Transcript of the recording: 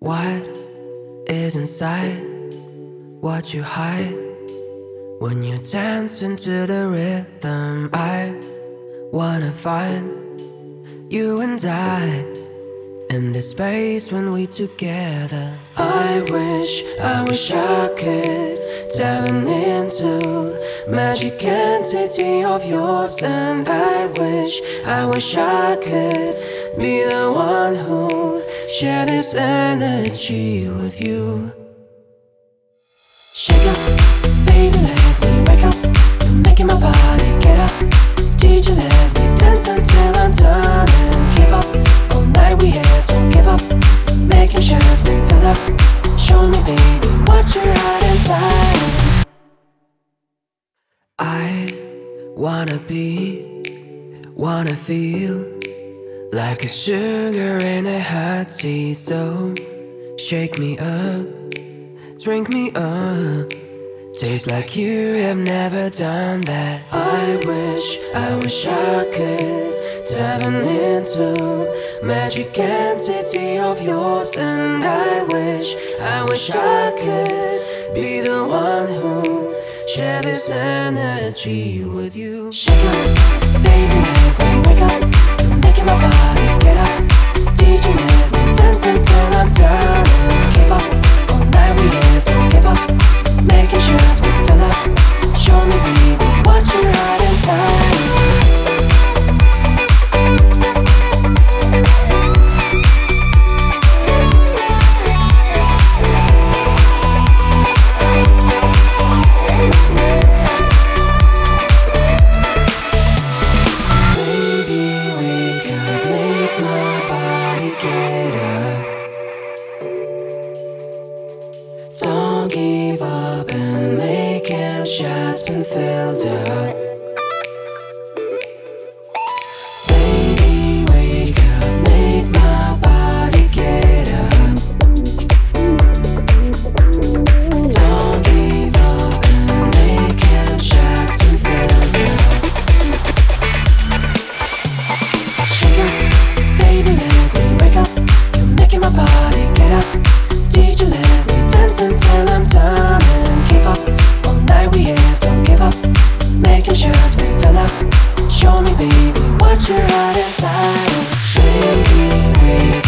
What is inside what you hide when you dance into the rhythm? I wanna find you and I in the space when we together. I wish, I wish I could dive into magic entity of yours, and I wish, I wish I could be the one who share this energy with you. Shake up, baby, let me wake up. You're making my body get up. DJ, let me dance until I'm done and keep up. All night we have to give up, making sure we fill up. Show me, baby, what you got inside. I wanna be, wanna feel like a sugar in a hot tea. So shake me up, drink me up. Tastes like you have never done that. I wish, I wish I could dive into magic entity of yours, and I wish, I wish I could be the one who share this energy with you. Shake up, baby, wake up. Making my body get up. DJ, shots when filled up. You're right inside a shrinking.